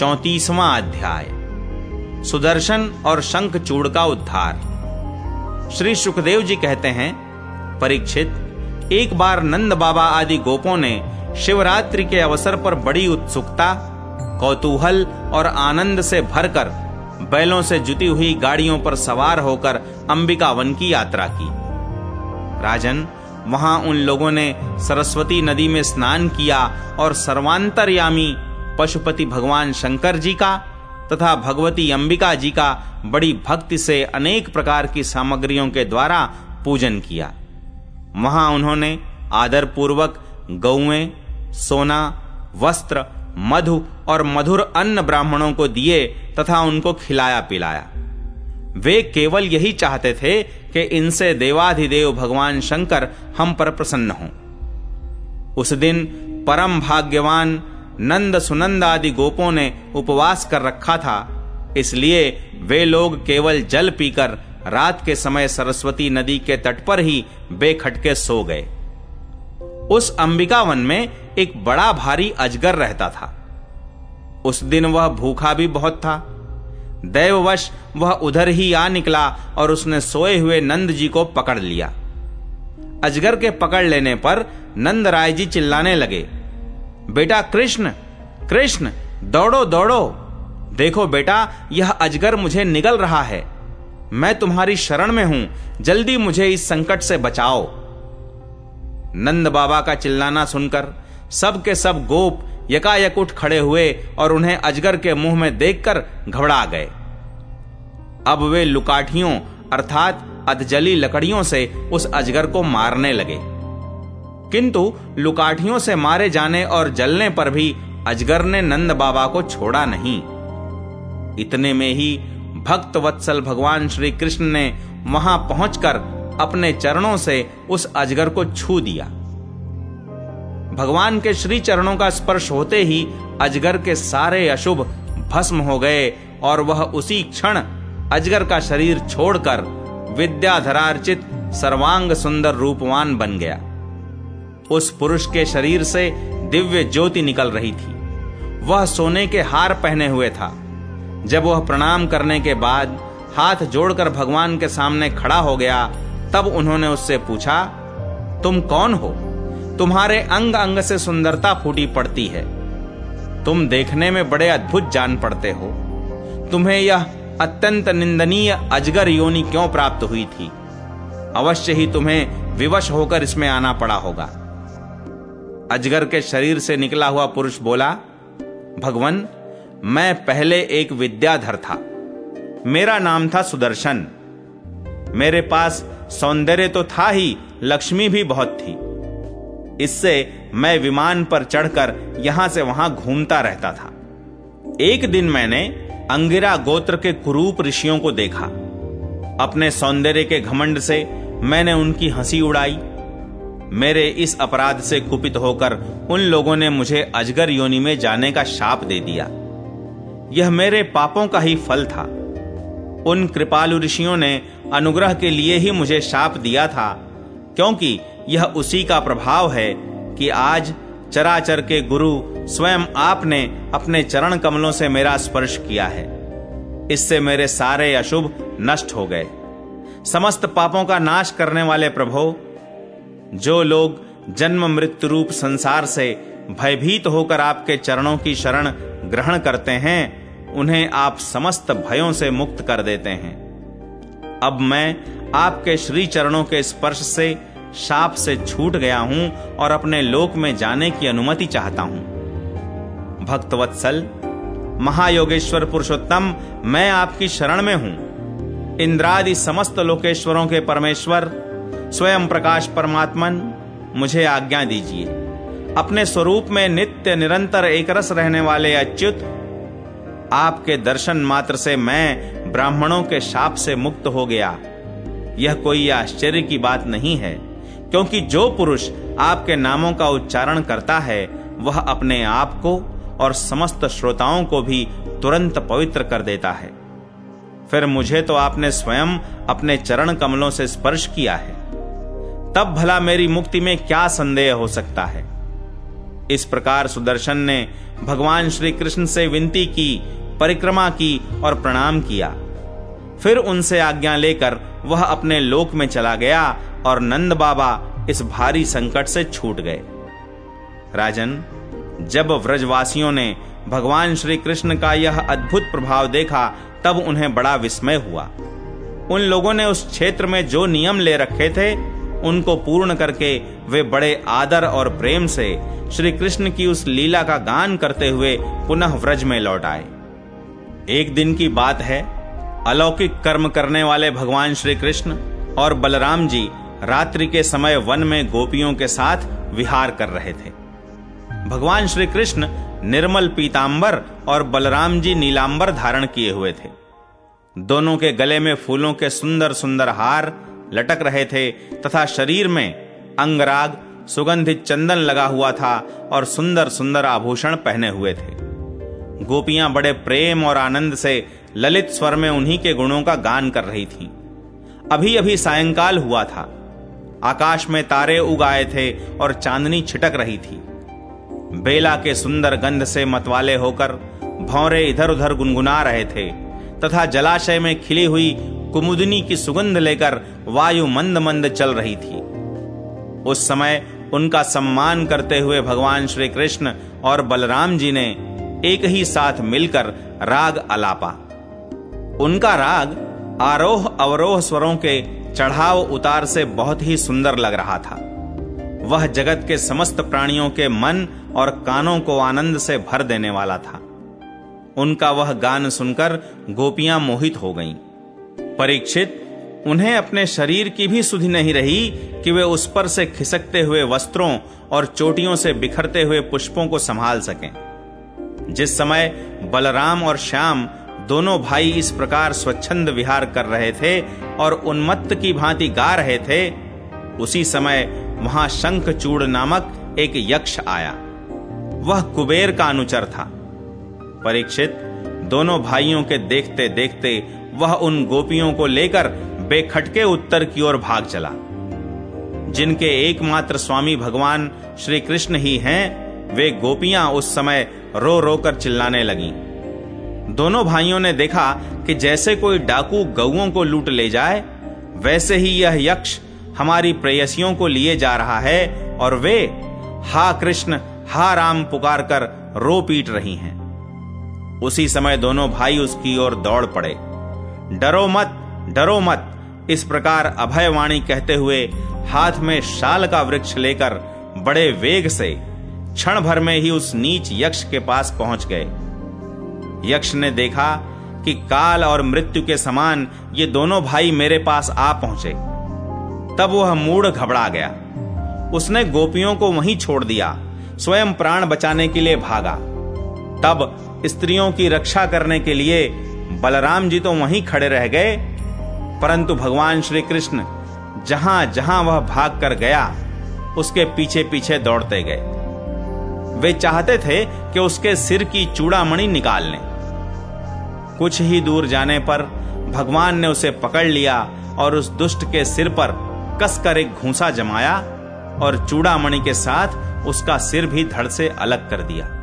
चौतीसवां अध्याय। सुदर्शन और शंख चूड़ का उद्धार। श्री सुखदेव जी कहते हैं, परीक्षित, एक बार नंद बाबा आदि गोपों ने शिवरात्रि के अवसर पर बड़ी उत्सुकता, कौतूहल और आनंद से भरकर बैलों से जुटी हुई गाड़ियों पर सवार होकर अंबिका वन की यात्रा की। राजन, वहाँ उन लोगों ने सरस्वती नदी में स्नान किया और सर्वांतरयामी पशुपति भगवान शंकर जी का तथा भगवती अंबिका जी का बड़ी भक्ति से अनेक प्रकार की सामग्रियों के द्वारा पूजन किया। वहाँ उन्होंने आदर पूर्वक गौएँ, सोना, वस्त्र, मधु और मधुर अन्न ब्राह्मणों को दिए तथा उनको खिलाया पिलाया। वे केवल यही चाहते थे कि इनसे देवाधिदेव भगवान शंकर हम पर प्रसन्न हों। उस दिन परम भाग्यवान नंद सुनंद आदि गोपों ने उपवास कर रखा था। इसलिए वे लोग केवल जल पीकर रात के समय सरस्वती नदी के तट पर ही बेखटके सो गए। उस अंबिका वन में एक बड़ा भारी अजगर रहता था। उस दिन वह भूखा भी बहुत था। दैववश वह उधर ही आ निकला और उसने सोए हुए नंद जी को पकड़ लिया। अजगर के पकड़ लेने पर नंद राय जी चिल्लाने लगे। बेटा कृष्ण कृष्ण, दौड़ो दौड़ो। देखो बेटा, यह अजगर मुझे निगल रहा है। मैं तुम्हारी शरण में हूँ, जल्दी मुझे इस संकट से बचाओ। नंद बाबा का चिल्लाना सुनकर सब के सब गोप, यकायक उठ खड़े हुए और उन्हें अजगर के मुँह में देखकर घबरा गए। अब वे लुकाठियों, अर्थात अधजली लकड़ियों से उस अजगर को मारने लगे। किंतु लुकाठियों से मारे जाने और जलने पर भी अजगर ने नंद बाबा को छोड़ा नहीं। इतने में ही भक्त वत्सल भगवान श्री कृष्ण ने वहाँ पहुंचकर अपने चरणों से उस अजगर को छू दिया। भगवान के श्री चरणों का स्पर्श होते ही अजगर के सारे अशुभ भस्म हो गए और वह उसी क्षण अजगर का शरीर छोड़कर विद्याधरार्चित सर्वांग सुंदर रूपवान बन गया। उस पुरुष के शरीर से दिव्य ज्योति निकल रही थी। वह सोने के हार पहने हुए था। जब वह प्रणाम करने के बाद हाथ जोड़कर भगवान के सामने खड़ा हो गया, तब उन्होंने उससे पूछा, तुम कौन हो? तुम्हारे अंग अंग से सुंदरता फूटी पड़ती है। तुम देखने में बड़े अद्भुत जान पड़ते हो। तुम्हें यह अत्यंत निंदनीय अजगर योनि क्यों प्राप्त हुई थी? अवश्य ही तुम्हें विवश होकर इसमें आना पड़ा होगा। अजगर के शरीर से निकला हुआ पुरुष बोला, भगवान, मैं पहले एक विद्याधर था। मेरा नाम था सुदर्शन। मेरे पास सौंदर्य तो था ही, लक्ष्मी भी बहुत थी। इससे मैं विमान पर चढ़कर यहाँ से वहाँ घूमता रहता था। एक दिन मैंने अंगिरा गोत्र के कुरूप ऋषियों को देखा। अपने सौंदर्य के घमंड से मैंने उनकी हँसी उड़ाई। मेरे इस अपराध से कुपित होकर उन लोगों ने मुझे अजगर योनि में जाने का शाप दे दिया। यह मेरे पापों का ही फल था। उन कृपालु ऋषियों ने अनुग्रह के लिए ही मुझे शाप दिया था, क्योंकि यह उसी का प्रभाव है कि आज चराचर के गुरु स्वयं आपने अपने चरण कमलों से मेरा स्पर्श किया है। इससे मेरे सारे अशुभ नष्ट हो गए। समस्त पापों का नाश करने वाले प्रभो जो लोग जन्म मृत्यु रूप संसार से भयभीत होकर आपके चरणों की शरण ग्रहण करते हैं, उन्हें आप समस्त भयों से मुक्त कर देते हैं। अब मैं आपके श्री चरणों के स्पर्श से, शाप से छूट गया हूँ और अपने लोक में जाने की अनुमति चाहता हूँ। भक्तवत्सल, महायोगेश्वर पुरुषोत्तम, मैं आपकी शरण में हूँ। इंद्रादि समस्त लोकेश्वरों के परमेश्वर स्वयं प्रकाश परमात्मन, मुझे आज्ञा दीजिए। अपने स्वरूप में नित्य निरंतर एक रस रहने वाले अच्युत, आपके दर्शन मात्र से मैं ब्राह्मणों के शाप से मुक्त हो गया। यह कोई आश्चर्य की बात नहीं है, क्योंकि जो पुरुष आपके नामों का उच्चारण करता है, वह अपने आप को और समस्त श्रोताओं को भी तुरंत पवित्र कर देता है। फिर मुझे तो आपने स्वयं अपने चरण कमलों से स्पर्श किया है। तब भला मेरी मुक्ति में क्या संदेह हो सकता है? इस प्रकार सुदर्शन ने भगवान श्री कृष्ण से विनती की, परिक्रमा की और प्रणाम किया। फिर उनसे आज्ञा लेकर वह अपने लोक में चला गया और नंद बाबा इस भारी संकट से छूट गए। राजन, जब व्रजवासियों ने भगवान श्री कृष्ण का यह अद्भुत प्रभाव देखा, तब उन्हें बड़ा विस्मय हुआ। उन लोगों ने उस क्षेत्र में जो नियम ले रखे थे उनको पूर्ण करके वे बड़े आदर और प्रेम से श्री कृष्ण की उस लीला का गान करते हुए पुनः व्रज में लौट आए। एक दिन की बात है, अलौकिक कर्म करने वाले भगवान श्री कृष्ण और बलराम जी रात्रि के समय वन में गोपियों के साथ विहार कर रहे थे। भगवान श्री कृष्ण निर्मल पीतांबर और बलराम जी नीलांबर धारण किए हुए थे। दोनों के गले में फूलों के सुंदर सुंदर हार लटक रहे थे तथा शरीर में अंगराग, सुगंधित चंदन लगा हुआ था और सुंदर सुंदर आभूषण पहने हुए थे। गोपियाँ बड़े प्रेम और आनंद से ललित स्वर में उन्हीं के गुणों का गान कर रही थीं। अभी अभी सायंकाल हुआ था। आकाश में तारे उगाए थे और चांदनी छिटक रही थी। बेला के सुंदर गंध से मतवाले होकर भौरे इधर उधर गुनगुना रहे थे तथा जलाशय में खिली हुई कुमुदनी की सुगंध लेकर वायु मंद मंद चल रही थी। उस समय उनका सम्मान करते हुए भगवान श्री कृष्ण और बलराम जी ने एक ही साथ मिलकर राग अलापा। उनका राग आरोह अवरोह स्वरों के चढ़ाव उतार से बहुत ही सुंदर लग रहा था। वह जगत के समस्त प्राणियों के मन और कानों को आनंद से भर देने वाला था। उनका वह गान सुनकर गोपियाँ मोहित हो गईं। परीक्षित, उन्हें अपने शरीर की भी सुधि नहीं रही कि वे उस पर से खिसकते हुए वस्त्रों और चोटियों से बिखरते हुए पुष्पों को संभाल सकें। जिस समय बलराम और श्याम दोनों भाई इस प्रकार स्वच्छंद विहार कर रहे थे और उन्मत्त की भांति गा रहे थे, उसी समय वहाँ शंखचूड़ नामक एक यक्ष आया। वह कुबेर का अनुचर था। परीक्षित दोनों भाइयों के देखते देखते वह उन गोपियों को लेकर बेखटके उत्तर की ओर भाग चला जिनके एकमात्र स्वामी भगवान श्री कृष्ण ही हैं, वे गोपियाँ उस समय रो रो कर चिल्लाने लगीं। दोनों भाइयों ने देखा कि जैसे कोई डाकू गऊओं को लूट ले जाए, वैसे ही यह यक्ष हमारी प्रेयसियों को लिए जा रहा है और वे हा कृष्ण हा राम पुकार कर रो पीट रही हैं उसी समय दोनों भाई उसकी ओर दौड़ पड़े। डरो मत डरो मत, इस प्रकार अभय वाणी कहते हुए हाथ में शाल का वृक्ष लेकर बड़े वेग से क्षण भर में ही उस नीच यक्ष के पास पहुँच गए। यक्ष ने देखा कि काल और मृत्यु के समान ये दोनों भाई मेरे पास आ पहुँचे। तब वह मूड घबरा गया। उसने गोपियों को वहीं छोड़ दिया, स्वयं प्राण बचाने के लिए भागा। तब स्त्रियों की रक्षा करने के लिए बलराम जी तो वहीं खड़े रह गए। परंतु भगवान श्री कृष्ण जहाँ जहाँ वह भाग कर गया, उसके पीछे पीछे दौड़ते गए। वे चाहते थे कि उसके सिर की चूड़ामणि निकाल लें। कुछ ही दूर जाने पर भगवान ने उसे पकड़ लिया और उस दुष्ट के सिर पर कसकर एक घूसा जमाया और चूड़ामणि के साथ उसका सिर भी धड़ से अलग कर दिया।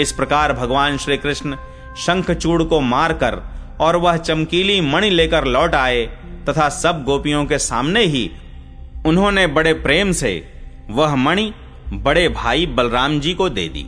इस प्रकार भगवान श्री कृष्ण शंखचूड़ को मारकर और वह चमकीली मणि लेकर लौट आए तथा सब गोपियों के सामने ही उन्होंने बड़े प्रेम से वह मणि बड़े भाई बलराम जी को दे दी।